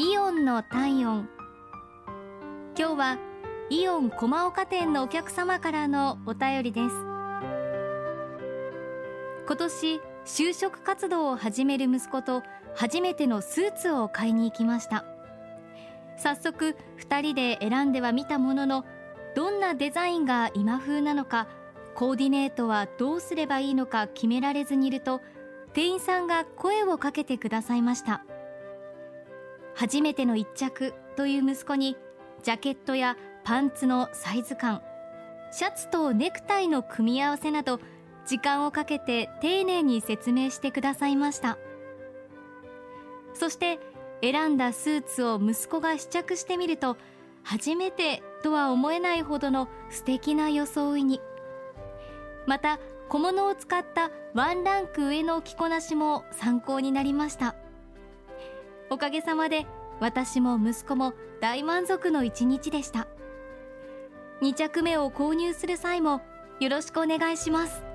イオンの体温。今日はイオン駒岡店のお客様からのお便りです。今年就職活動を始める息子と初めてのスーツを買いに行きました。早速2人で選んではみたもののどんなデザインが今風なのかコーディネートはどうすればいいのか決められずにいると店員さんが声をかけてくださいました。初めての一着という息子にジャケットやパンツのサイズ感シャツとネクタイの組み合わせなど時間をかけて丁寧に説明してくださいました。そして選んだスーツを息子が試着してみると初めてとは思えないほどの素敵な装いに。また小物を使ったワンランク上の着こなしも参考になりました。おかげさまで私も息子も大満足の一日でした。2着目を購入する際もよろしくお願いします。